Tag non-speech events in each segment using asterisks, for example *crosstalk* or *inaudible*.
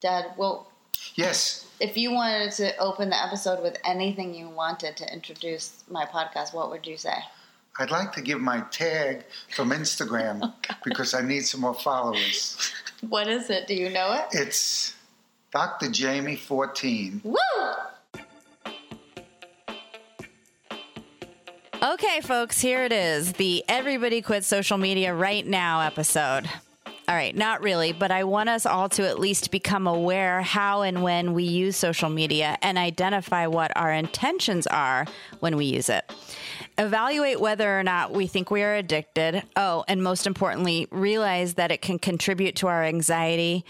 Dad, well, Yes. if you wanted to open the episode with anything you wanted to introduce my podcast, what would you say? I'd like to give my tag from Instagram *laughs* oh, because I need some more followers. What is it? Do you know it? It's Dr. Jamie 14. Woo! Okay, folks, here it is the Everybody Quit Social Media Right Now episode. All right, not really, but I want us all to at least become aware how and when we use social media and identify what our intentions are when we use it. Evaluate whether or not we think we are addicted. Oh, and most importantly, realize that it can contribute to our anxiety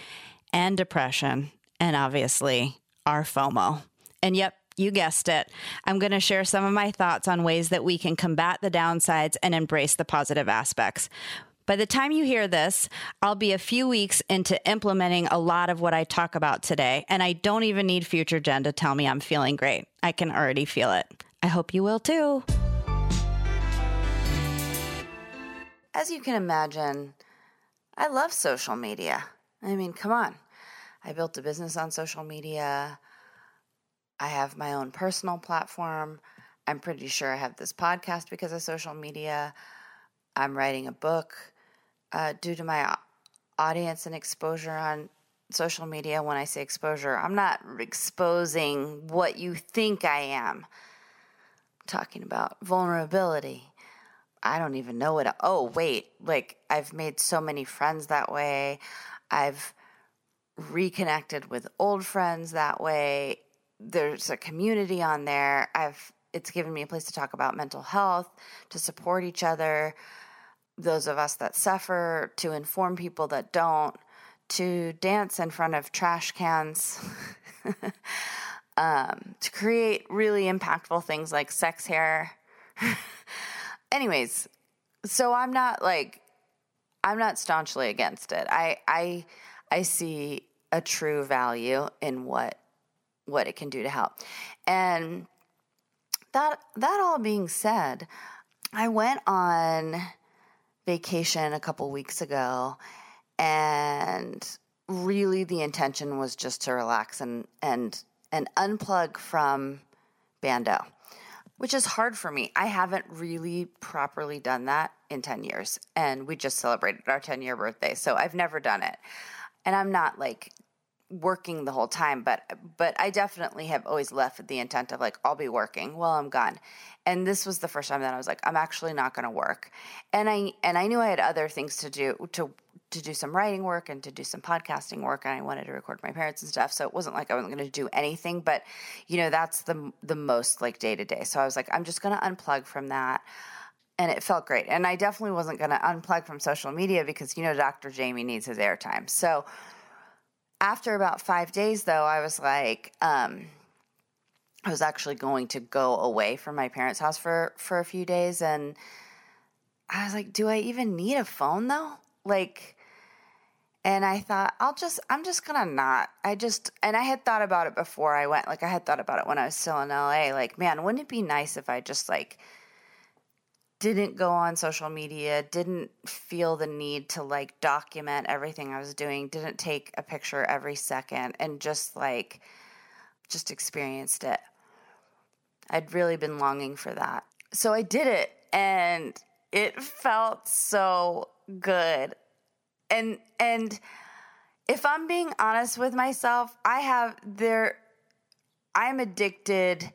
and depression, and obviously our FOMO. And yep, you guessed it. I'm going to share some of my thoughts on ways that we can combat the downsides and embrace the positive aspects. By the time you hear this, I'll be a few weeks into implementing a lot of what I talk about today, and I don't even need Future Jen to tell me I'm feeling great. I can already feel it. I hope you will too. As you can imagine, I love social media. I mean, come on. I built a business on social media. I have my own personal platform. I'm pretty sure I have this podcast because of social media. I'm writing a book uh, due to my audience and exposure on social media. When I say exposure, I'm not exposing what you think I am. I'm talking about vulnerability. I don't even know what. Oh, wait. Like, I've made so many friends that way. I've reconnected with old friends that way. There's a community on there. I've it's given me a place to talk about mental health, to support each other, those of us that suffer, to inform people that don't, to dance in front of trash cans, *laughs* um, to create really impactful things like sex hair. *laughs* Anyways, so I'm not like I'm not staunchly against it. I I I see a true value in what what it can do to help. And that that all being said, I went on vacation a couple weeks ago and really the intention was just to relax and and and unplug from bando which is hard for me. I haven't really properly done that in 10 years and we just celebrated our 10 year birthday so i've never done it. And i'm not like working the whole time but but i definitely have always left with the intent of like i'll be working while i'm gone. And this was the first time that i was like i'm actually not going to work. And i and i knew i had other things to do to to do some writing work and to do some podcasting work and i wanted to record my parents and stuff so it wasn't like i wasn't going to do anything but you know that's the the most like day to day so i was like i'm just going to unplug from that and it felt great. And i definitely wasn't going to unplug from social media because you know dr jamie needs his airtime. So after about five days though i was like um, i was actually going to go away from my parents house for for a few days and i was like do i even need a phone though? Like and i thought i'll just i'm just gonna not. I just and i had thought about it before i went like i had thought about it when i was still in la like man wouldn't it be nice if i just like didn't go on social media, didn't feel the need to like document everything I was doing, didn't take a picture every second, and just like, just experienced it. I'd really been longing for that. So I did it, and it felt so good. And, and, if I'm being honest with myself, I have there I'm addicted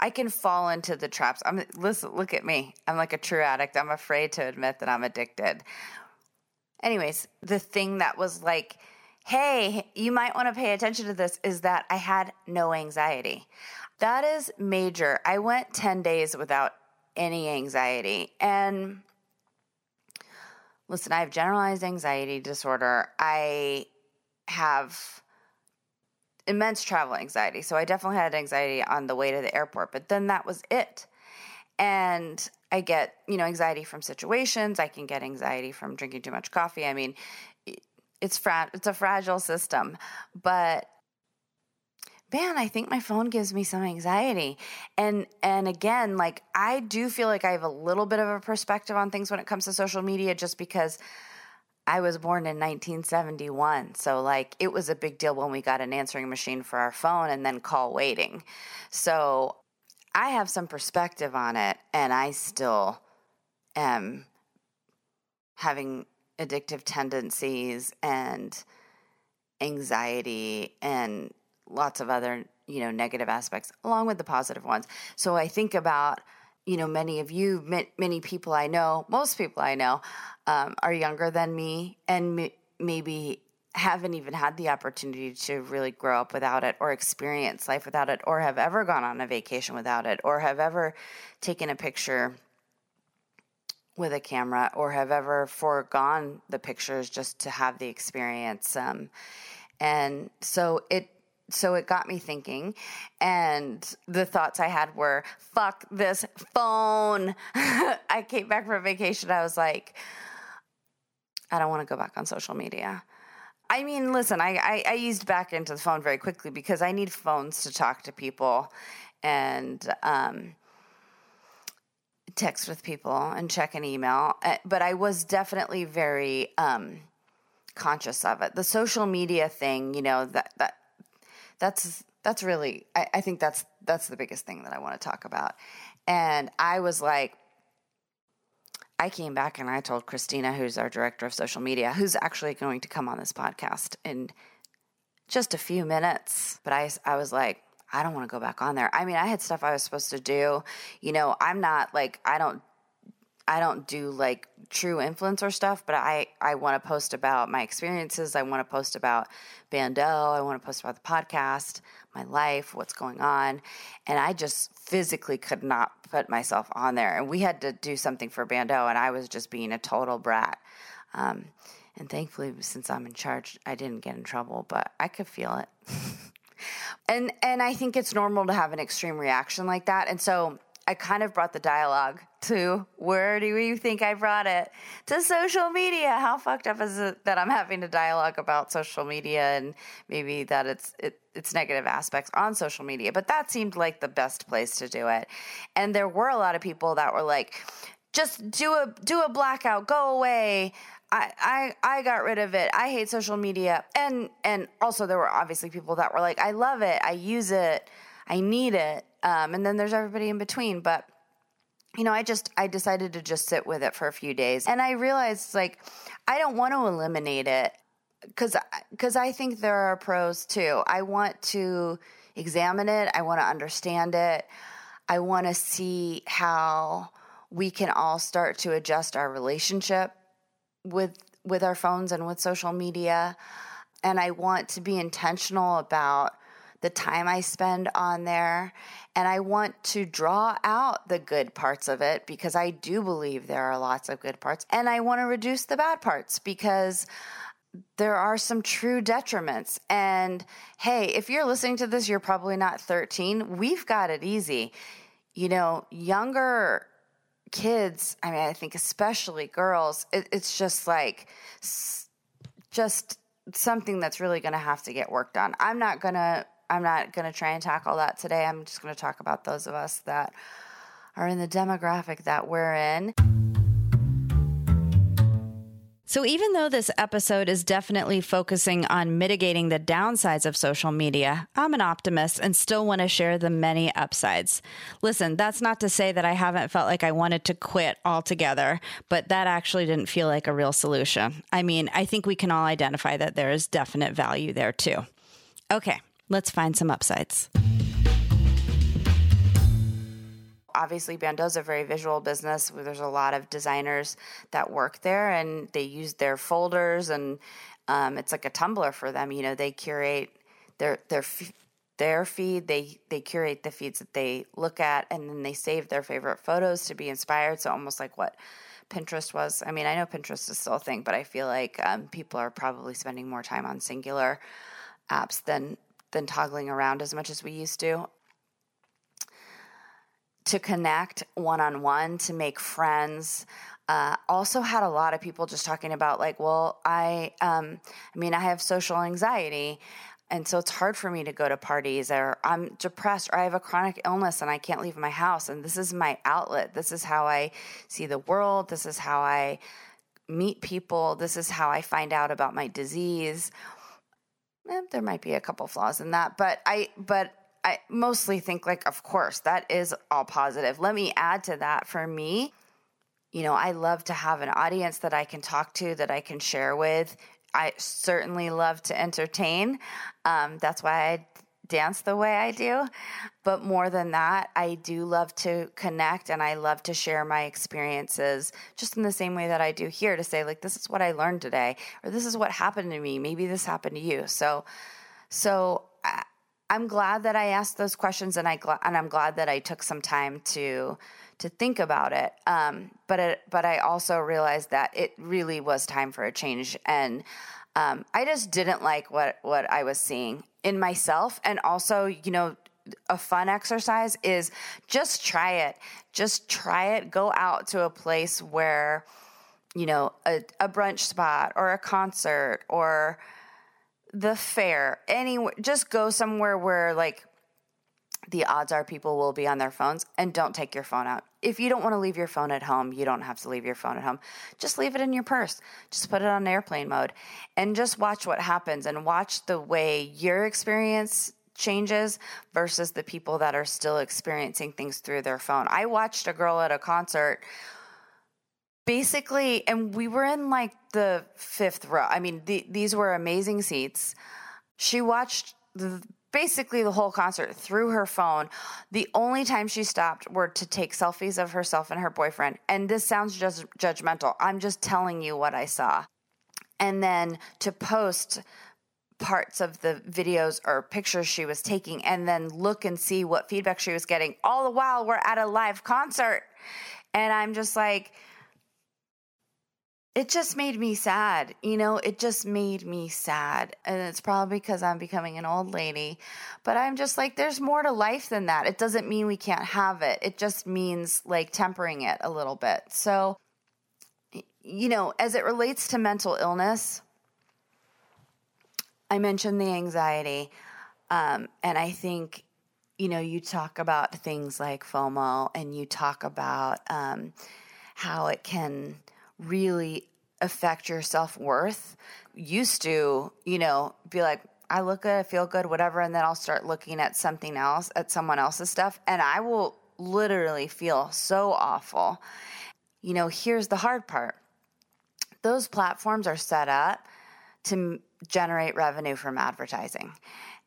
I can fall into the traps. I'm listen, look at me. I'm like a true addict. I'm afraid to admit that I'm addicted. Anyways, the thing that was like, hey, you might want to pay attention to this is that I had no anxiety. That is major. I went 10 days without any anxiety. And listen, I have generalized anxiety disorder. I have immense travel anxiety. So I definitely had anxiety on the way to the airport, but then that was it. And I get, you know, anxiety from situations. I can get anxiety from drinking too much coffee. I mean, it's fra- it's a fragile system, but man, I think my phone gives me some anxiety. And and again, like I do feel like I have a little bit of a perspective on things when it comes to social media just because I was born in 1971. So, like, it was a big deal when we got an answering machine for our phone and then call waiting. So, I have some perspective on it, and I still am having addictive tendencies and anxiety and lots of other you know negative aspects along with the positive ones so i think about you know many of you many people i know most people i know um, are younger than me and maybe haven't even had the opportunity to really grow up without it or experience life without it or have ever gone on a vacation without it or have ever taken a picture with a camera or have ever foregone the pictures just to have the experience um, and so it so it got me thinking and the thoughts i had were fuck this phone. *laughs* I came back from vacation i was like i don't want to go back on social media. I mean listen I, I, I eased back into the phone very quickly because i need phones to talk to people and um, text with people and check an email eh, but i was definitely very um, conscious of it. The social media thing you know that that that's that's really I, I think that's that's the biggest thing that I want to talk about. And I was like, I came back and I told Christina, who's our director of social media, who's actually going to come on this podcast in just a few minutes. But I, I was like, I don't want to go back on there. I mean, I had stuff I was supposed to do. You know, I'm not like, I don't I don't do like true influencer stuff, but I, I want to post about my experiences. I want to post about Bando. I want to post about the podcast, my life, what's going on. And I just physically could not put myself on there. And we had to do something for Bando, and I was just being a total brat. Um, and thankfully, since I'm in charge, I didn't get in trouble, but I could feel it. *laughs* and and I think it's normal to have an extreme reaction like that. And so I kind of brought the dialogue to where do you think I brought it? To social media. How fucked up is it that I'm having to dialogue about social media and maybe that it's it, its negative aspects on social media? But that seemed like the best place to do it. And there were a lot of people that were like, just do a do a blackout, go away. I, I I got rid of it. I hate social media. And and also there were obviously people that were like, I love it, I use it, I need it. Um, and then there's everybody in between. But you know, I just I decided to just sit with it for a few days, and I realized like I don't want to eliminate it because because I think there are pros too. I want to examine it. I want to understand it. I want to see how we can all start to adjust our relationship with with our phones and with social media. And I want to be intentional about the time I spend on there. And I want to draw out the good parts of it because I do believe there are lots of good parts. And I want to reduce the bad parts because there are some true detriments. And hey, if you're listening to this, you're probably not 13. We've got it easy. You know, younger kids, I mean, I think especially girls, it, it's just like, just something that's really going to have to get worked on. I'm not going to I'm not going to try and tackle that today. I'm just going to talk about those of us that are in the demographic that we're in. So, even though this episode is definitely focusing on mitigating the downsides of social media, I'm an optimist and still want to share the many upsides. Listen, that's not to say that I haven't felt like I wanted to quit altogether, but that actually didn't feel like a real solution. I mean, I think we can all identify that there is definite value there too. Okay, Let's find some upsides. Obviously, Bando's is a very visual business. There's a lot of designers that work there, and they use their folders, and um, it's like a Tumblr for them. You know, they curate their their their feed. They they curate the feeds that they look at, and then they save their favorite photos to be inspired. So almost like what Pinterest was. I mean, I know Pinterest is still a thing, but I feel like um, people are probably spending more time on singular apps than than toggling around as much as we used to. To connect one on one, to make friends. Uh, also had a lot of people just talking about like, well, I, um, I mean, I have social anxiety, and so it's hard for me to go to parties, or I'm depressed, or I have a chronic illness and I can't leave my house, and this is my outlet. This is how I see the world. This is how I meet people. This is how I find out about my disease. Eh, there might be a couple flaws in that, but I but I mostly think like of course that is all positive. Let me add to that for me. You know, I love to have an audience that I can talk to, that I can share with. I certainly love to entertain. Um, that's why I dance the way I do. But more than that, I do love to connect and I love to share my experiences just in the same way that I do here to say, like, this is what I learned today, or this is what happened to me. Maybe this happened to you. So, so I, I'm glad that I asked those questions and I and I'm glad that I took some time to to think about it. Um, but it, but I also realized that it really was time for a change and um, I just didn't like what what I was seeing in myself, and also, you know, a fun exercise is just try it. Just try it. Go out to a place where, you know, a, a brunch spot or a concert or the fair. Anywhere. Just go somewhere where like the odds are people will be on their phones and don't take your phone out. If you don't want to leave your phone at home, you don't have to leave your phone at home. Just leave it in your purse. Just put it on airplane mode and just watch what happens and watch the way your experience changes versus the people that are still experiencing things through their phone. I watched a girl at a concert basically and we were in like the fifth row. I mean, the, these were amazing seats. She watched the basically the whole concert through her phone. The only time she stopped were to take selfies of herself and her boyfriend. And this sounds just judgmental. I'm just telling you what I saw. And then to post parts of the videos or pictures she was taking and then look and see what feedback she was getting. All the while we're at a live concert. And I'm just like, it just made me sad. You know, it just made me sad. And it's probably because I'm becoming an old lady. But I'm just like, there's more to life than that. It doesn't mean we can't have it, it just means like tempering it a little bit. So, you know, as it relates to mental illness, I mentioned the anxiety. Um, and I think, you know, you talk about things like FOMO and you talk about um, how it can really affect your self worth. Used to, you know, be like, I look good, I feel good, whatever, and then I'll start looking at something else, at someone else's stuff, and I will literally feel so awful. You know, here's the hard part those platforms are set up to generate revenue from advertising.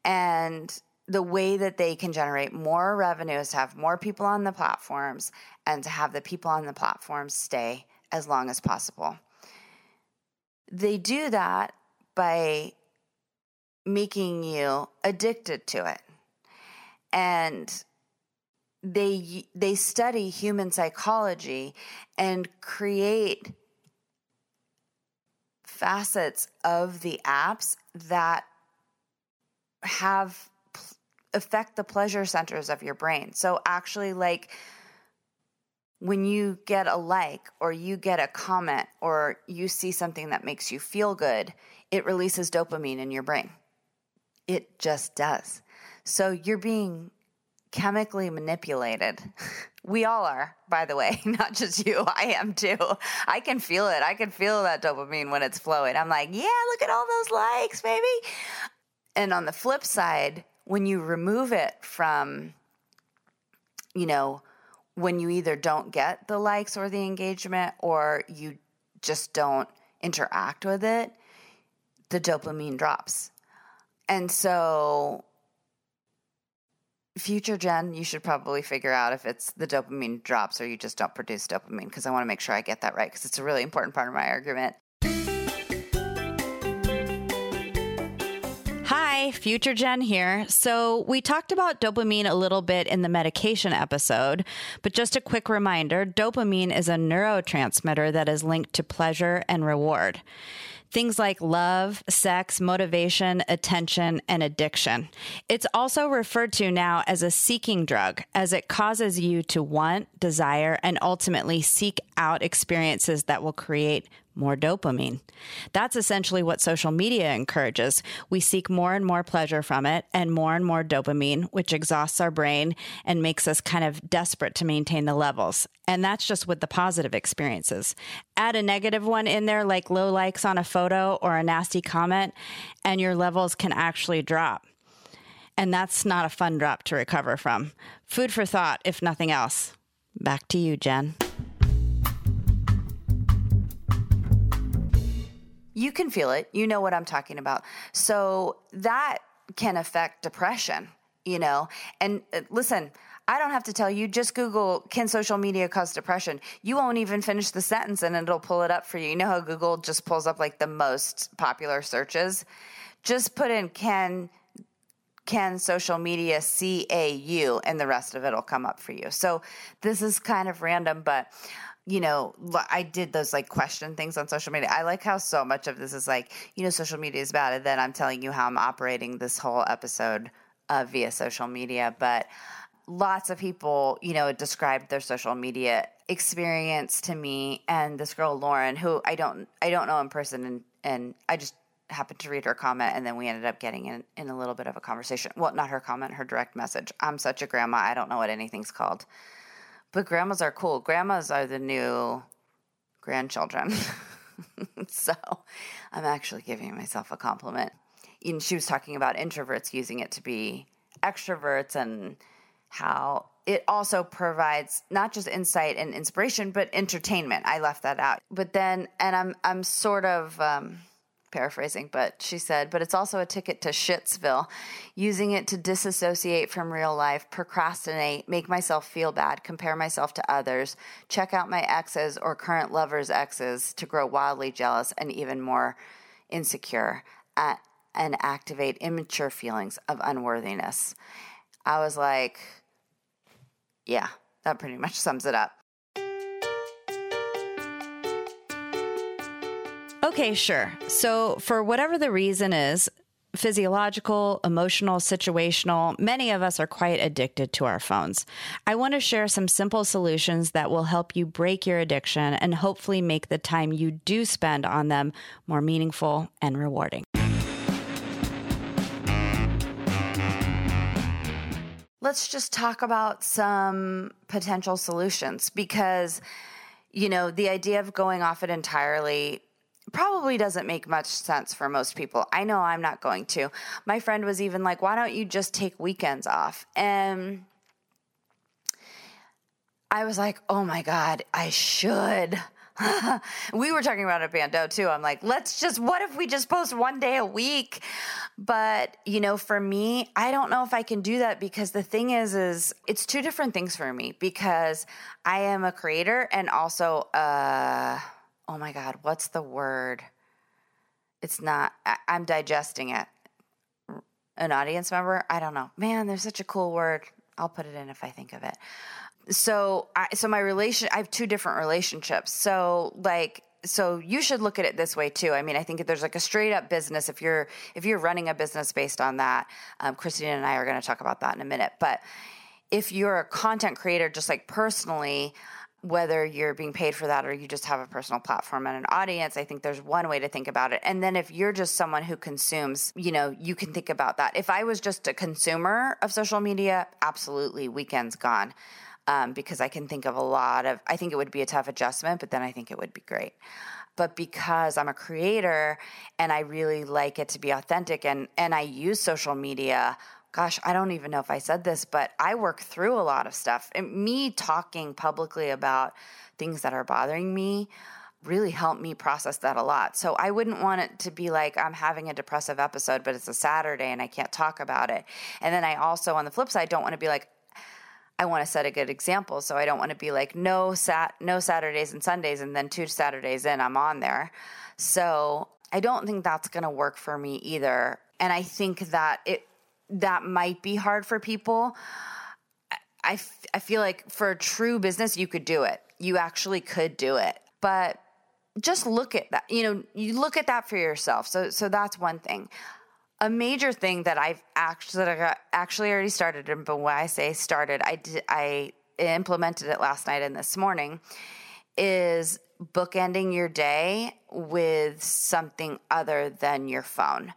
And the way that they can generate more revenue is to have more people on the platforms and to have the people on the platforms stay as long as possible. They do that by making you addicted to it. And they they study human psychology and create facets of the apps that have affect the pleasure centers of your brain. So actually like when you get a like or you get a comment or you see something that makes you feel good, it releases dopamine in your brain. It just does. So you're being chemically manipulated. *laughs* We all are, by the way, *laughs* not just you. I am too. I can feel it. I can feel that dopamine when it's flowing. I'm like, yeah, look at all those likes, baby. And on the flip side, when you remove it from, you know, when you either don't get the likes or the engagement or you just don't interact with it, the dopamine drops. And so, future Jen, you should probably figure out if it's the dopamine drops or you just don't produce dopamine because I want to make sure I get that right because it's a really important part of my argument. Future Jen here. So, we talked about dopamine a little bit in the medication episode, but just a quick reminder dopamine is a neurotransmitter that is linked to pleasure and reward. Things like love, sex, motivation, attention, and addiction. It's also referred to now as a seeking drug, as it causes you to want, desire, and ultimately seek out experiences that will create more dopamine. That's essentially what social media encourages. We seek more and more pleasure from it and more and more dopamine, which exhausts our brain and makes us kind of desperate to maintain the levels. And that's just with the positive experiences. Add a negative one in there, like low likes on a photo or a nasty comment, and your levels can actually drop. And that's not a fun drop to recover from. Food for thought, if nothing else. Back to you, Jen. You can feel it. You know what I'm talking about. So that can affect depression, you know? And uh, listen, I don't have to tell you, just Google, can social media cause depression? You won't even finish the sentence and it'll pull it up for you. You know how Google just pulls up like the most popular searches? Just put in, can can social media CAU and the rest of it will come up for you. So this is kind of random, but you know, I did those like question things on social media. I like how so much of this is like, you know, social media is bad. And then I'm telling you how I'm operating this whole episode uh, via social media. But lots of people, you know, described their social media experience to me. And this girl, Lauren, who I don't, I don't know in person. And, and I just happened to read her comment. And then we ended up getting in, in a little bit of a conversation. Well, not her comment, her direct message. I'm such a grandma. I don't know what anything's called. But grandmas are cool. Grandmas are the new grandchildren. *laughs* so I'm actually giving myself a compliment. And she was talking about introverts using it to be extroverts and how it also provides not just insight and inspiration, but entertainment. I left that out. But then, and I'm I'm sort of um, paraphrasing, but she said, but it's also a ticket to Shitsville, using it to disassociate from real life, procrastinate, make myself feel bad, compare myself to others, check out my exes or current lovers' exes to grow wildly jealous and even more insecure, and activate immature feelings of unworthiness. I was like, yeah, that pretty much sums it up. Okay, sure. So, for whatever the reason is, physiological, emotional, situational, many of us are quite addicted to our phones. I want to share some simple solutions that will help you break your addiction and hopefully make the time you do spend on them more meaningful and rewarding. Let's just talk about some potential solutions because, you know, the idea of going off it entirely probably doesn't make much sense for most people. I know I'm not going to. My friend was even like, why don't you just take weekends off? And I was like, oh my God, I should. *laughs* we were talking about it a bando too. I'm like, let's just, what if we just post one day a week? But, you know, for me, I don't know if I can do that because the thing is, is it's two different things for me because I am a creator and also, uh, oh my God, what's the word? It's not, I, am digesting it. An audience member? I don't know. Man, there's such a cool word. I'll put it in if I think of it. So, I, so my relation, I have two different relationships. So, like, so you should look at it this way too. I mean, I think there's like a straight up business. If you're if you're running a business based on that, um, Christina and I are going to talk about that in a minute. But if you're a content creator, just like personally, whether you're being paid for that or you just have a personal platform and an audience, I think there's one way to think about it. And then if you're just someone who consumes, you know, you can think about that. If I was just a consumer of social media, absolutely, weekends gone. Um, because I can think of a lot of, I think it would be a tough adjustment, but then I think it would be great. But because I'm a creator and I really like it to be authentic and, and I use social media gosh, I don't even know if I said this, but I work through a lot of stuff. And me talking publicly about things that are bothering me really helped me process that a lot. So I wouldn't want it to be like I'm having a depressive episode, but it's a Saturday and I can't talk about it. And then I also, on the flip side, don't want to be like, I want to set a good example. So I don't want to be like, no sat no Saturdays and Sundays, and then two Saturdays in, I'm on there. So I don't think that's gonna work for me either. And I think that it that might be hard for people. I, I feel like for a true business, you could do it. You actually could do it. But just look at that. You know, you look at that for yourself. So, so that's one thing. A major thing that I've actually that I actually already started, and but when I say started, I did, I implemented it last night and this morning, is bookending your day with something other than your phone.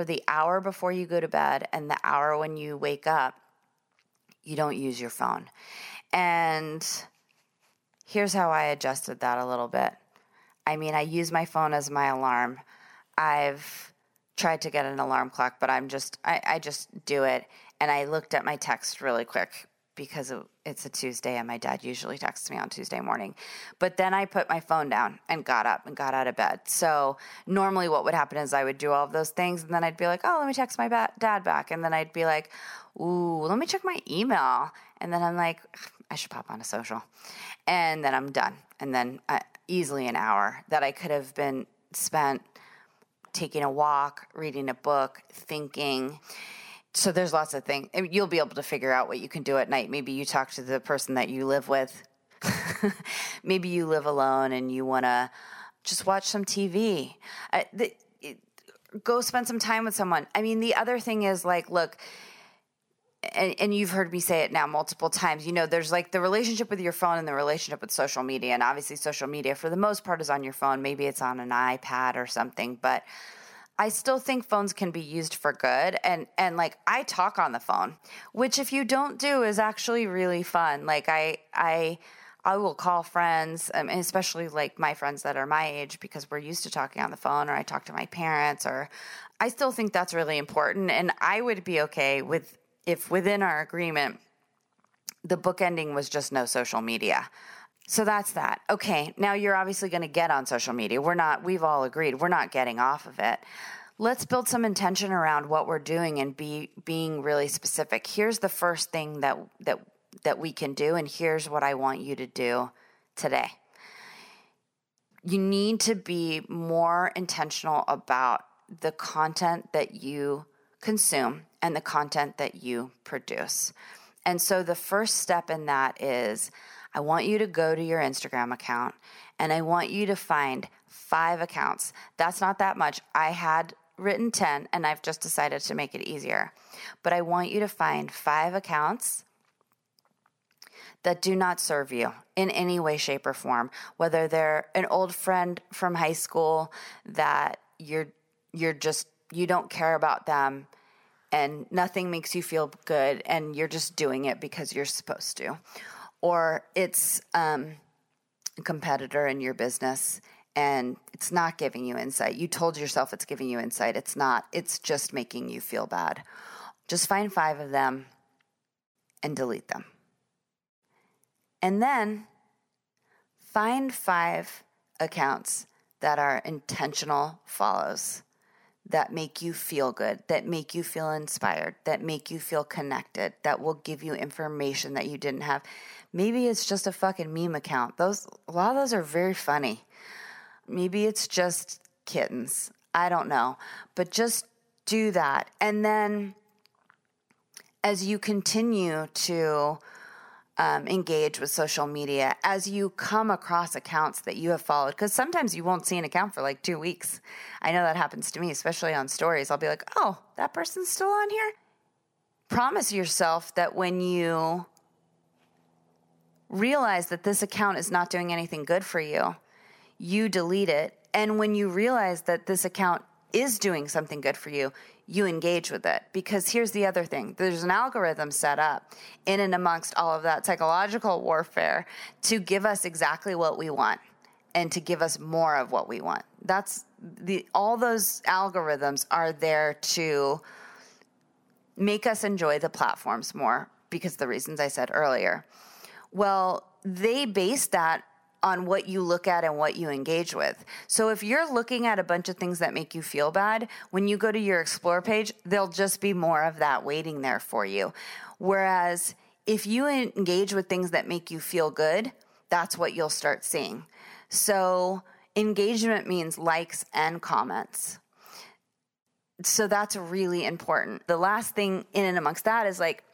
For the hour before you go to bed and the hour when you wake up, you don't use your phone. And here's how I adjusted that a little bit. I mean, I use my phone as my alarm. I've tried to get an alarm clock, but I'm just, I, I just do it. And I looked at my text really quick because it's a Tuesday and my dad usually texts me on Tuesday morning. But then I put my phone down and got up and got out of bed. So normally what would happen is I would do all of those things and then I'd be like, oh, let me text my ba- dad back. And then I'd be like, ooh, let me check my email. And then I'm like, I should pop on a social. And then I'm done. And then uh, easily an hour that I could have been spent taking a walk, reading a book, thinking so there's lots of things. You'll be able to figure out what you can do at night. Maybe you talk to the person that you live with. *laughs* Maybe you live alone and you want to just watch some TV. Uh, the, it, go spend some time with someone. I mean, the other thing is like, look, and, and, you've heard me say it now multiple times. You know, there's like the relationship with your phone and the relationship with social media. And obviously, social media, for the most part, is on your phone. Maybe it's on an iPad or something. But I still think phones can be used for good and and like I talk on the phone, which if you don't do is actually really fun. Like I I I will call friends, um, especially like my friends that are my age because we're used to talking on the phone or I talk to my parents or I still think that's really important and I would be okay with if within our agreement the book ending was just no social media. So that's that. Okay, now you're obviously going to get on social media. We're not, we've all agreed, we're not getting off of it. Let's build some intention around what we're doing and be being really specific. Here's the first thing that that that we can do and here's what I want you to do today. You need to be more intentional about the content that you consume and the content that you produce. And so the first step in that is I want you to go to your Instagram account and I want you to find five accounts. That's not that much. I had written 10 and I've just decided to make it easier. But I want you to find five accounts that do not serve you in any way, shape, or form. Whether they're an old friend from high school that you're you're just you don't care about them and nothing makes you feel good and you're just doing it because you're supposed to or it's um, a competitor in your business and it's not giving you insight. You told yourself it's giving you insight. It's not, it's just making you feel bad. Just find five of them and delete them. And then find five accounts that are intentional follows that make you feel good, that make you feel inspired, that make you feel connected, that will give you information that you didn't have. Maybe it's just a fucking meme account. Those a lot of those are very funny. Maybe it's just kittens. I don't know. But just do that. And then as you continue to um, engage with social media, as you come across accounts that you have followed, because sometimes you won't see an account for like two weeks. I know that happens to me, especially on stories. I'll be like, oh, that person's still on here? Promise yourself that when you realize that this account is not doing anything good for you, you delete it. And when you realize that this account is doing something good for you, you engage with it. Because here's the other thing there's an algorithm set up in and amongst all of that psychological warfare to give us exactly what we want and to give us more of what we want. That's the all those algorithms are there to make us enjoy the platforms more because the reasons I said earlier. Well, they base that on what you look at and what you engage with. So if you're looking at a bunch of things that make you feel bad, when you go to your explore page, there'll just be more of that waiting there for you. Whereas if you engage with things that make you feel good, that's what you'll start seeing. So engagement means likes and comments. So that's really important. The last thing in and amongst that is like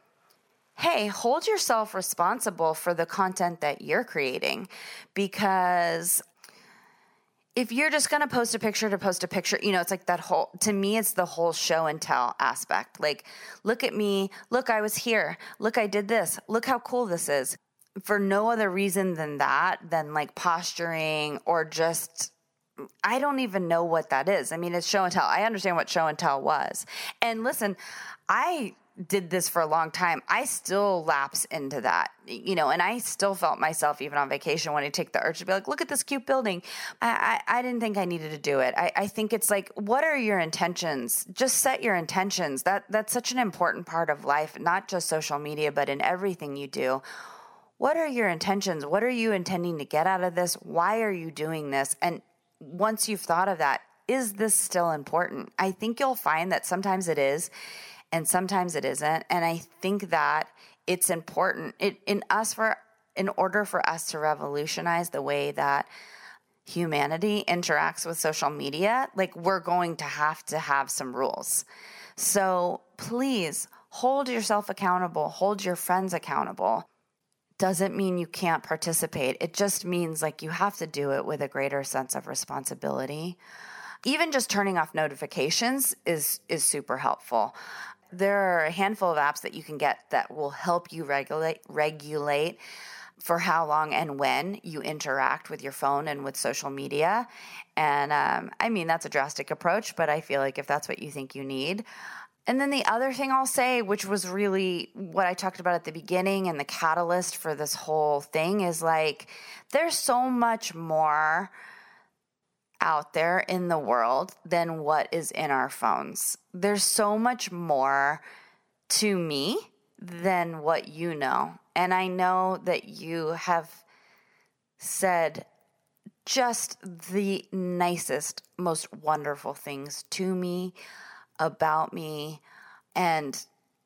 hey, hold yourself responsible for the content that you're creating because if you're just going to post a picture to post a picture, you know, it's like that whole, to me, it's the whole show and tell aspect. Like, look at me. Look, I was here. Look, I did this. Look how cool this is. For no other reason than that, than like posturing or just I don't even know what that is. I mean, it's show and tell. I understand what show and tell was. And listen, I did this for a long time. I still lapse into that, you know, and I still felt myself even on vacation when I take the urge to be like, look at this cute building. I, I, I didn't think I needed to do it. I, I think it's like, what are your intentions? Just set your intentions. That that's such an important part of life, not just social media, but in everything you do. What are your intentions? What are you intending to get out of this? Why are you doing this? And once you've thought of that, is this still important? I think you'll find that sometimes it is and sometimes it isn't. And I think that it's important it, in us for in order for us to revolutionize the way that humanity interacts with social media, like we're going to have to have some rules. So please hold yourself accountable, hold your friends accountable. Doesn't mean you can't participate. It just means like you have to do it with a greater sense of responsibility. Even just turning off notifications is is super helpful there are a handful of apps that you can get that will help you regulate regulate for how long and when you interact with your phone and with social media. And um, I mean, that's a drastic approach, but I feel like if that's what you think you need. And then the other thing I'll say, which was really what I talked about at the beginning and the catalyst for this whole thing, is like there's so much more out there in the world than what is in our phones. There's so much more to me than what you know. And I know that you have said just the nicest, most wonderful things to me, about me, and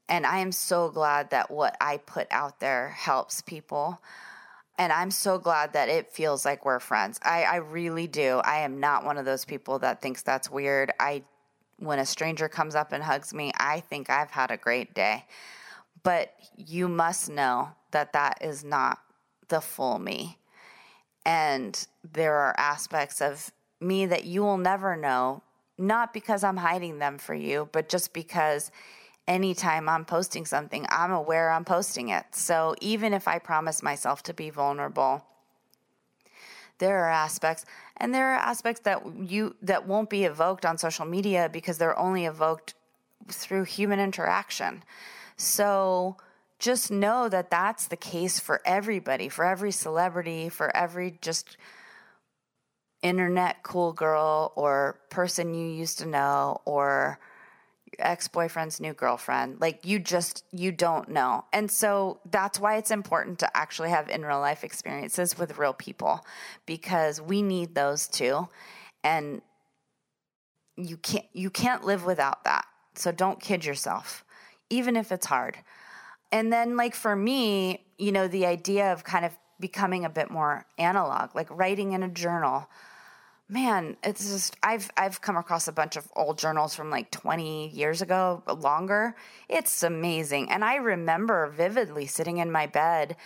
and I am so glad that what I put out there helps people and I'm so glad that it feels like we're friends. I, I really do. I am not one of those people that thinks that's weird. I when a stranger comes up and hugs me, I think I've had a great day. But you must know that that is not the full me. And there are aspects of me that you will never know, not because I'm hiding them for you, but just because anytime I'm posting something, I'm aware I'm posting it. So even if I promise myself to be vulnerable, there are aspects and there are aspects that you that won't be evoked on social media because they're only evoked through human interaction. So just know that that's the case for everybody, for every celebrity, for every just internet cool girl or person you used to know or ex-boyfriend's new girlfriend. Like you just you don't know. And so that's why it's important to actually have in real life experiences with real people because we need those too. And you can't you can't live without that. So don't kid yourself even if it's hard. And then like for me you know the idea of kind of becoming a bit more analog like writing in a journal man, it's just I've I've come across a bunch of old journals from like 20 years ago, longer. It's amazing. And I remember vividly sitting in my bed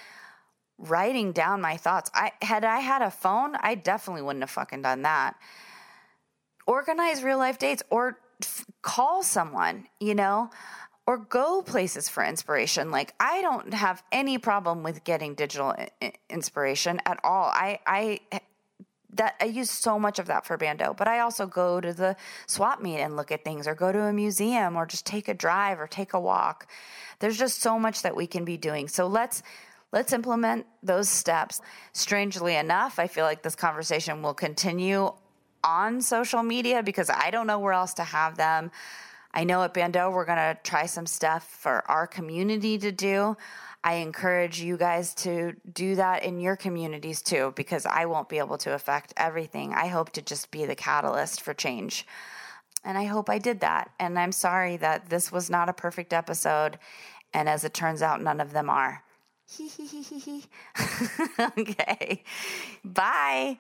writing down my thoughts. I had I had a phone, I definitely wouldn't have fucking done that. Organize real life dates or f- call someone, you know? Or go places for inspiration. Like I don't have any problem with getting digital I- inspiration at all. I I that I use so much of that for bando, but I also go to the swap meet and look at things or go to a museum or just take a drive or take a walk. There's just so much that we can be doing. So let's let's implement those steps. Strangely enough, I feel like this conversation will continue on social media because I don't know where else to have them. I know at Bando we're going to try some stuff for our community to do. I encourage you guys to do that in your communities too, because I won't be able to affect everything. I hope to just be the catalyst for change. And I hope I did that. And I'm sorry that this was not a perfect episode. And as it turns out, none of them are. *laughs* okay. Bye.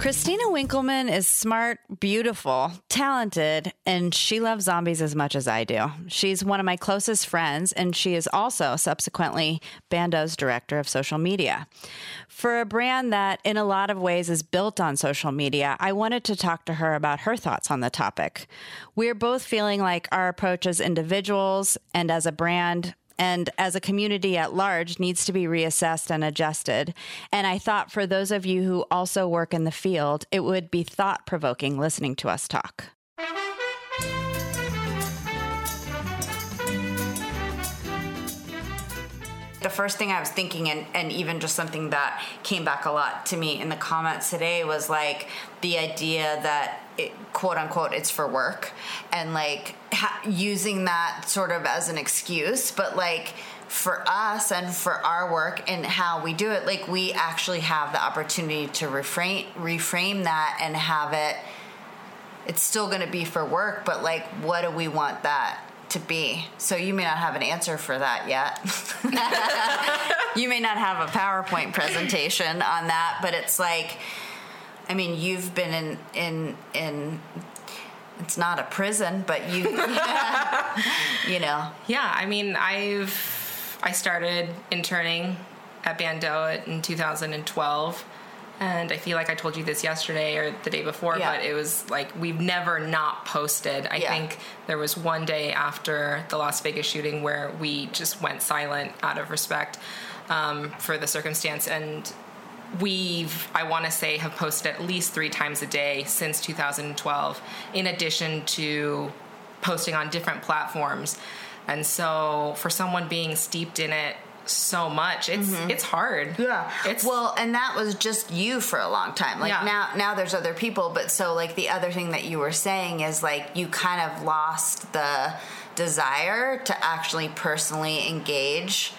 Christina Winkleman is smart, beautiful, talented, and she loves zombies as much as I do. She's one of my closest friends, and she is also subsequently Bando's director of social media. For a brand that, in a lot of ways, is built on social media, I wanted to talk to her about her thoughts on the topic. We're both feeling like our approach as individuals and as a brand and as a community at large needs to be reassessed and adjusted. And I thought for those of you who also work in the field, it would be thought provoking listening to us talk. the first thing I was thinking, and, and even just something that came back a lot to me in the comments today, was like the idea that it, quote unquote it's for work and like ha- using that sort of as an excuse, but like for us and for our work and how we do it, like we actually have the opportunity to reframe reframe that and have it. It's still going to be for work, but like, what do we want that to be. So you may not have an answer for that yet. *laughs* you may not have a PowerPoint presentation on that, but it's like I mean, you've been in in in it's not a prison, but you *laughs* you know. Yeah, I mean, I've I started interning at Bando in 2012 and I feel like I told you this yesterday or the day before, yeah. but it was like we've never not posted. I yeah. think there was one day after the Las Vegas shooting where we just went silent out of respect um, for the circumstance, and we've I want to say have posted at least three times a day since 2012, in addition to posting on different platforms. And so, for someone being steeped in it so much. It's mm-hmm. it's hard. Yeah. It's well, and that was just you for a long time. Like yeah. now now there's other people, but so like the other thing that you were saying is like you kind of lost the desire to actually personally engage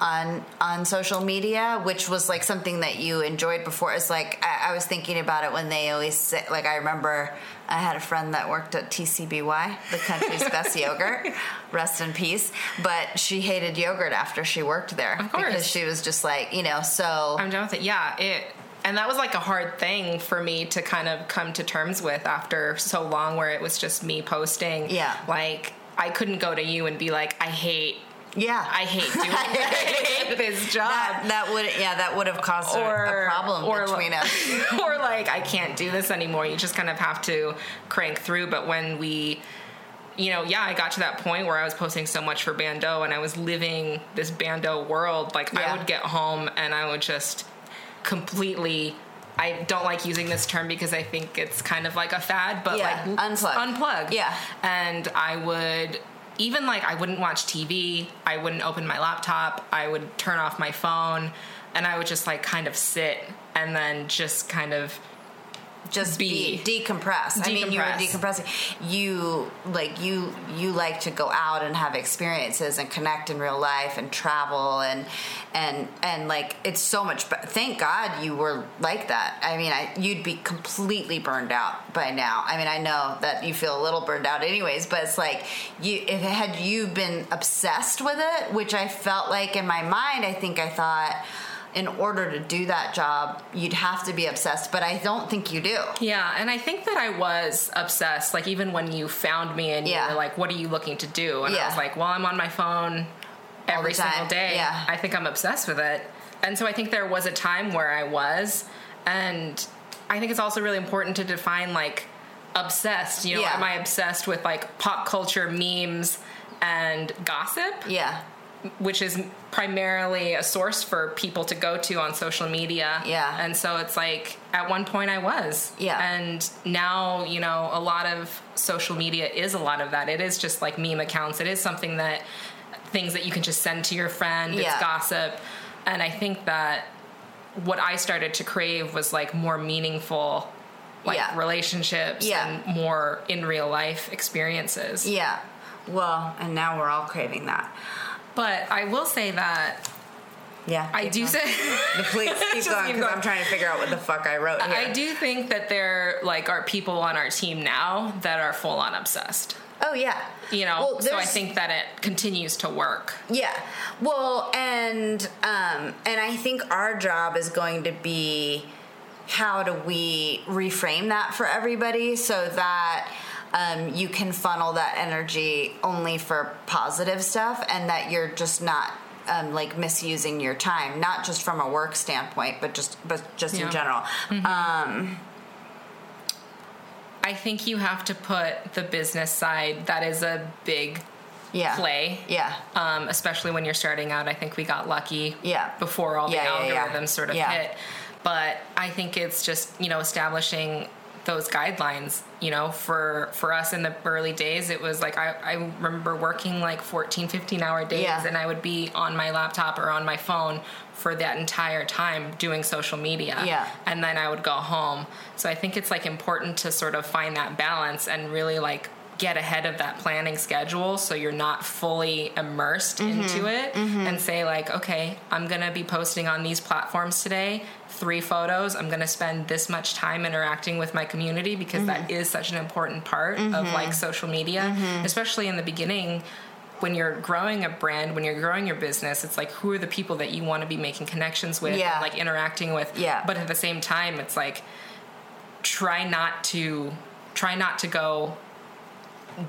on on social media, which was like something that you enjoyed before. It's like I, I was thinking about it when they always say, like I remember I had a friend that worked at TCBY, the country's *laughs* best yogurt. Rest in peace. But she hated yogurt after she worked there of course. because she was just like you know. So I'm done with it. Yeah, it and that was like a hard thing for me to kind of come to terms with after so long where it was just me posting yeah like i couldn't go to you and be like i hate yeah, I hate doing *laughs* I hate this job. That, that, would yeah, that would have caused or, a, a problem or, between us. *laughs* or like I can't do this anymore. You just kind of have to crank through. But when we you know, yeah, I got to that point where I was posting so much for Bando and I was living this Bando world. Like yeah. I would get home and I would just completely I don't like using this term because I think it's kind of like a fad, but yeah, like unplug. Unplug. Yeah. And I would even like I wouldn't watch TV, I wouldn't open my laptop, I would turn off my phone, and I would just like kind of sit and then just kind of just be, be decompress. decompress. I mean, you were decompressing. You like you you like to go out and have experiences and connect in real life and travel and and and like it's so much. But thank God you were like that. I mean, I, you'd be completely burned out by now. I mean, I know that you feel a little burned out, anyways. But it's like you if had you been obsessed with it, which I felt like in my mind, I think I thought in order to do that job, you'd have to be obsessed, but I don't think you do. Yeah, and I think that I was obsessed. Like even when you found me and yeah. you were like, "What are you looking to do?" and yeah. I was like, "Well, I'm on my phone every single day. Yeah. I think I'm obsessed with it." And so I think there was a time where I was, and I think it's also really important to define like obsessed. You know, yeah. am I obsessed with like pop culture memes and gossip? Yeah which is primarily a source for people to go to on social media. Yeah. And so it's like at one point I was. Yeah. And now, you know, a lot of social media is a lot of that. It is just like meme accounts. It is something that things that you can just send to your friend. Yeah. It's gossip. And I think that what I started to crave was like more meaningful like yeah. relationships yeah. and more in real life experiences. Yeah. Well, and now we're all craving that. But I will say that yeah, I do say. Please *laughs* keep going because I'm trying to figure out what the fuck I wrote here. I do think that there like are people on our team now that are full on obsessed. Oh yeah, you know. Well, so I think that it continues to work. Yeah. Well, and um, and I think our job is going to be how do we reframe that for everybody so that um, you can funnel that energy only for positive stuff and that you're just not um, like misusing your time, not just from a work standpoint, but just but just yeah. in general. Mm-hmm. Um, I think you have to put the business side. That is a big Yeah. play. Yeah. Um, especially when you're starting out. I think we got lucky. Yeah. Before all the Yeah, algorithms sort of hit. But I think it's just you know establishing those guidelines. You know, for for us in the early days, it was like I, I remember working like 14, 15 hour days, Yeah. and I would be on my laptop or on my phone for that entire time doing social media Yeah. and then I would go home. So I think it's like important to sort of find that balance and really like get ahead of that planning schedule so you're not fully immersed Mm-hmm. into it and say like okay i'm going to be posting on these platforms today three photos i'm going to spend this much time interacting with my community because that Mm-hmm. is such an important part of like social media especially in the beginning when you're growing a brand, when you're growing your business, it's like who are the people that you want to be making connections with, Yeah. and, like interacting with. Yeah. But at the same time, it's like try not to try not to go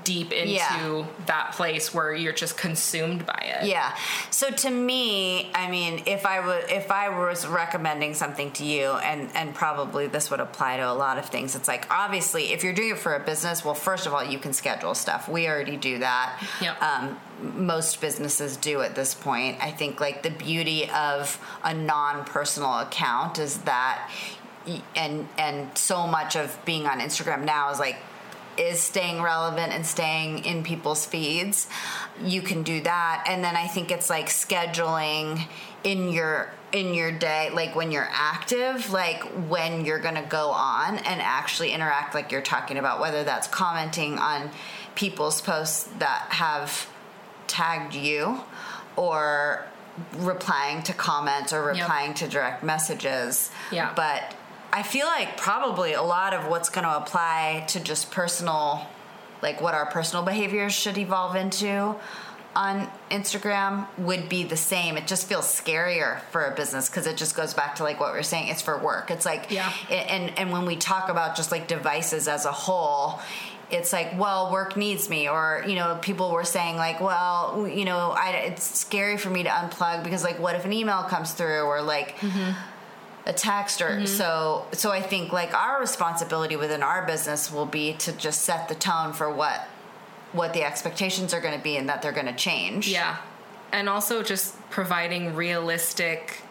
deep into Yeah. that place where you're just consumed by it. Yeah. So to me, I mean, if I was if I was recommending something to you, and and probably this would apply to a lot of things. It's like obviously, if you're doing it for a business, well, first of all, you can schedule stuff. We already do that. Yep. Um, most businesses do at this point. I think like the beauty of a non-personal account is that, and and so much of being on Instagram now is like is staying relevant and staying in people's feeds. You can do that. And then I think it's like scheduling in your in your day like when you're active like when you're going to go on and actually interact like you're talking about whether that's commenting on people's posts that have tagged you or replying to comments or Yep. replying to direct messages Yeah. but I feel like probably a lot of what's going to apply to just personal, like what our personal behaviors should evolve into on Instagram would be the same. It just feels scarier for a business because it just goes back to like what we are saying. It's for work. It's like, Yeah. and and when we talk about just like devices as a whole. It's like, well, work needs me, or you know, people were saying like, well, you know, I, it's scary for me to unplug because like, what if an email comes through, or like, mm-hmm. A text or mm-hmm. so so i think like our responsibility within our business will be to just set the tone for what what the expectations are going to be and that they're going to change Yeah. And also just providing realistic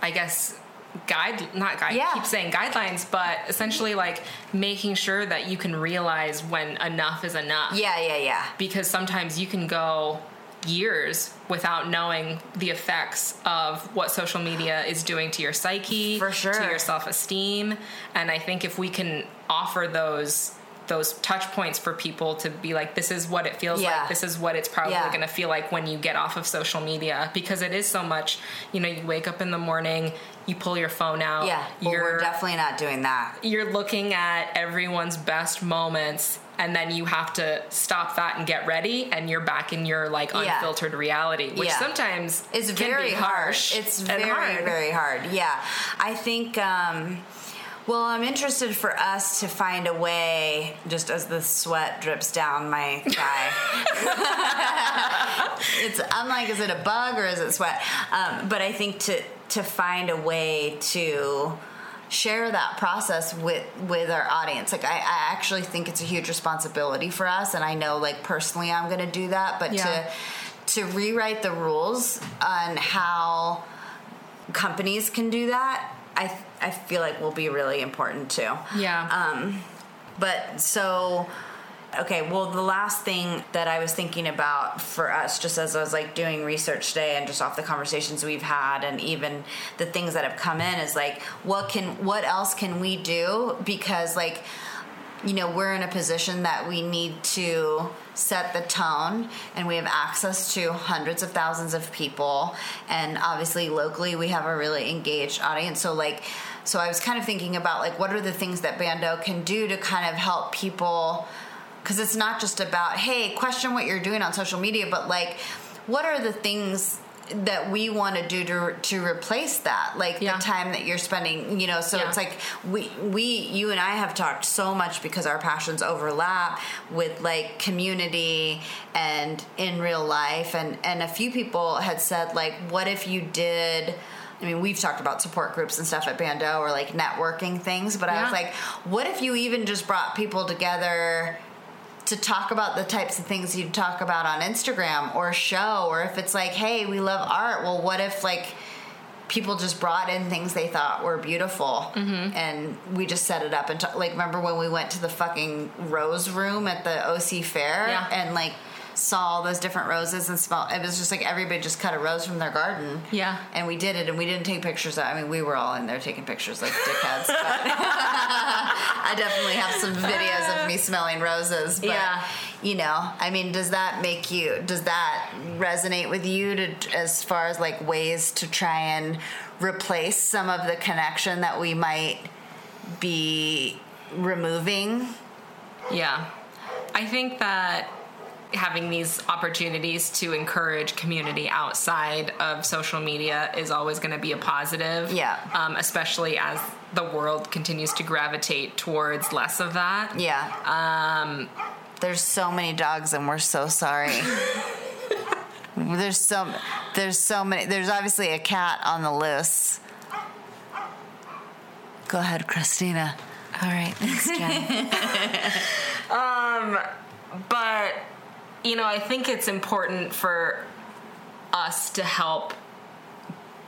I guess guide not guide Yeah. keep saying guidelines, but essentially like making sure that you can realize when enough is enough. yeah yeah yeah because sometimes you can go years without knowing the effects of what social media is doing to your psyche, For sure. to your self-esteem, and I think if we can offer those those touch points for people to be like this is what it feels Yeah. like this is what it's probably Yeah. going to feel like when you get off of social media because it is so much you know you wake up in the morning you pull your phone out yeah well, you're we're definitely not doing that you're looking at everyone's best moments and then you have to stop that and get ready and you're back in your like Yeah. unfiltered reality which Yeah. sometimes is very harsh it's very hard. very hard yeah i think um well, I'm interested for us to find a way, just as the sweat drips down my thigh. *laughs* it's I'm like, is it a bug or is it sweat? Um, but I think to to find a way to share that process with with our audience. Like I, I actually think it's a huge responsibility for us, and I know like personally I'm going to do that. But Yeah. to to rewrite the rules on how companies can do that, I I feel like will be really important too. yeah Um, but so, okay, well, the last thing that I was thinking about for us, just as I was like doing research today and just off the conversations we've had and even the things that have come in is like, what can, what else can we do? Because, like, you know, we're in a position that we need to set the tone and we have access to hundreds of thousands of people. And obviously, locally, we have a really engaged audience. So, like, so I was kind of thinking about like, what are the things that Bando can do to kind of help people? Because it's not just about, hey, question what you're doing on social media, but like, what are the things that we want to do to to replace that like Yeah. the time that you're spending you know so Yeah. it's like we we you and I have talked so much because our passions overlap with like community and in real life and and a few people had said like what if you did I mean, we've talked about support groups and stuff at Bando or like networking things, but I was like, what if you even just brought people together to talk about the types of things you talk about on Instagram or show, or if it's like, hey, we love art. Well, what if like people just brought in things they thought were beautiful Mm-hmm. and we just set it up and t- like remember when we went to the fucking rose room at the OC fair Yeah. and like saw all those different roses and smell it was just like everybody just cut a rose from their garden Yeah. and we did it and we didn't take pictures of, I mean we were all in there taking pictures like dickheads but *laughs* *laughs* I definitely have some videos of me smelling roses but Yeah. you know i mean does that make you does that resonate with you to as far as like ways to try and replace some of the connection that we might be removing Yeah. I think that having these opportunities to encourage community outside of social media is always going to be a positive. Yeah. Um, especially as the world continues to gravitate towards less of that. yeah Um, there's so many dogs and we're so sorry *laughs* there's so there's so many there's obviously a cat on the list. go ahead christina all right thanks jen *laughs* um, but you know i think it's important for us to help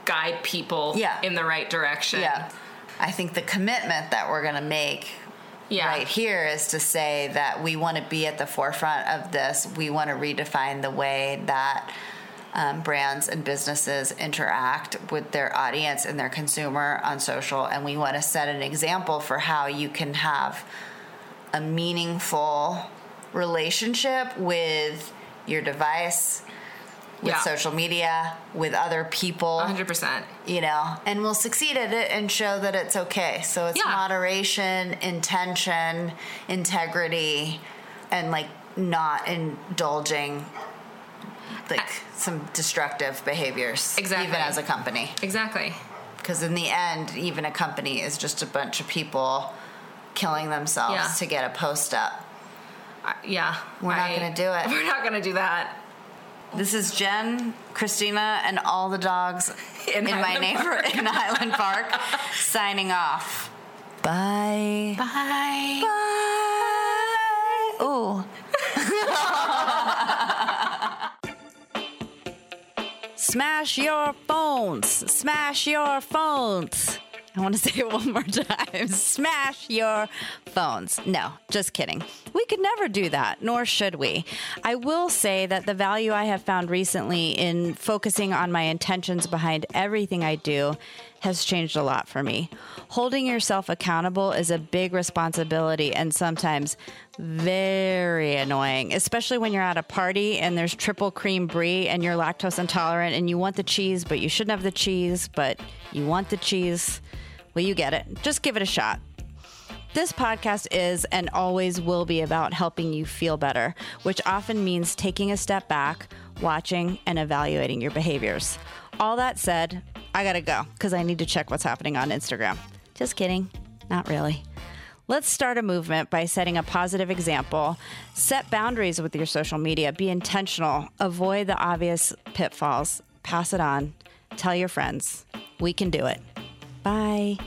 guide people Yeah. in the right direction Yeah. I think the commitment that we're going to make Yeah. right here is to say that we want to be at the forefront of this. We want to redefine the way that um, brands and businesses interact with their audience and their consumer on social. And we want to set an example for how you can have a meaningful relationship with your device, with Yeah. social media, with other people 100% you know, and we'll succeed at it and show that it's okay. So it's Yeah. moderation, intention, integrity, and like not indulging like some destructive behaviors, Exactly. even as a company. exactly Because in the end, even a company is just a bunch of people killing themselves Yeah. to get a post up. I- yeah We're not I- gonna do it. *laughs* we're not gonna do that This is Jen, Christina, and all the dogs *laughs* in, In my neighborhood in Highland Park signing off. Bye. bye Bye. Ooh. *laughs* Smash your phones. Smash your phones. I want to *laughs* say it one more time. Smash your phones. No, just kidding. We could never do that, nor should we. I will say that the value I have found recently in focusing on my intentions behind everything I do has changed a lot for me. Holding yourself accountable is a big responsibility and sometimes very annoying, especially when you're at a party and there's triple cream brie and you're lactose intolerant and you want the cheese, but you shouldn't have the cheese, but you want the cheese. Well, you get it. Just give it a shot. This podcast is and always will be about helping you feel better, which often means taking a step back, watching, and evaluating your behaviors. All that said, I gotta go because I need to check what's happening on Instagram. Just kidding. Not really. Let's start a movement by setting a positive example. Set boundaries with your social media. Be intentional. Avoid the obvious pitfalls. Pass it on. Tell your friends. We can do it. Bye.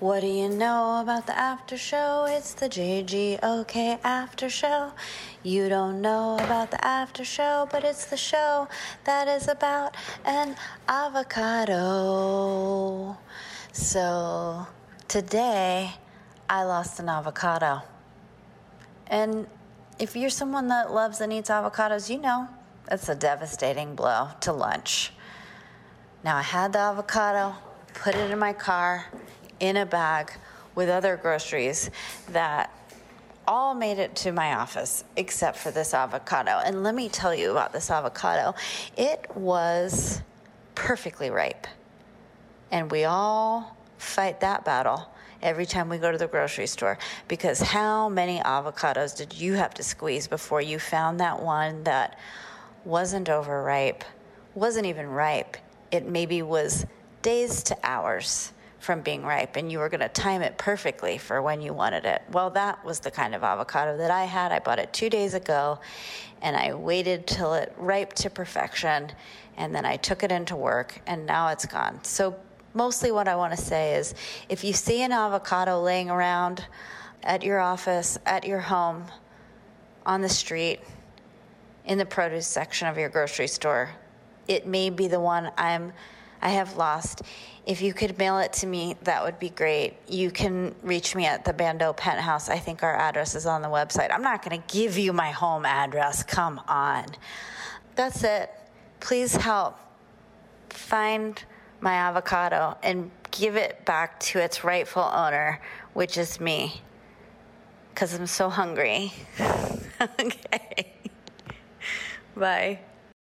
What do you know about the after show? It's the JGOK after show. You don't know about the after show, but it's the show that is about an avocado. So today, I lost an avocado. And if you're someone that loves and eats avocados, you know that's a devastating blow to lunch. Now I had the avocado, put it in my car in a bag with other groceries that all made it to my office except for this avocado. And let me tell you about this avocado. It was perfectly ripe. And we all fight that battle every time we go to the grocery store because how many avocados did you have to squeeze before you found that one that wasn't overripe, wasn't even ripe? It maybe was days to hours from being ripe and you were going to time it perfectly for when you wanted it. Well, that was the kind of avocado that I had. I bought it two days ago and I waited till it ripe to perfection and then I took it into work and now it's gone. So, mostly what I want to say is if you see an avocado laying around at your office, at your home, on the street, in the produce section of your grocery store, it may be the one I'm I have lost. If you could mail it to me, that would be great. You can reach me at the Bando Penthouse. I think our address is on the website. I'm not going to give you my home address. Come on. That's it. Please help find my avocado and give it back to its rightful owner, which is me, because I'm so hungry. *laughs* okay. Bye.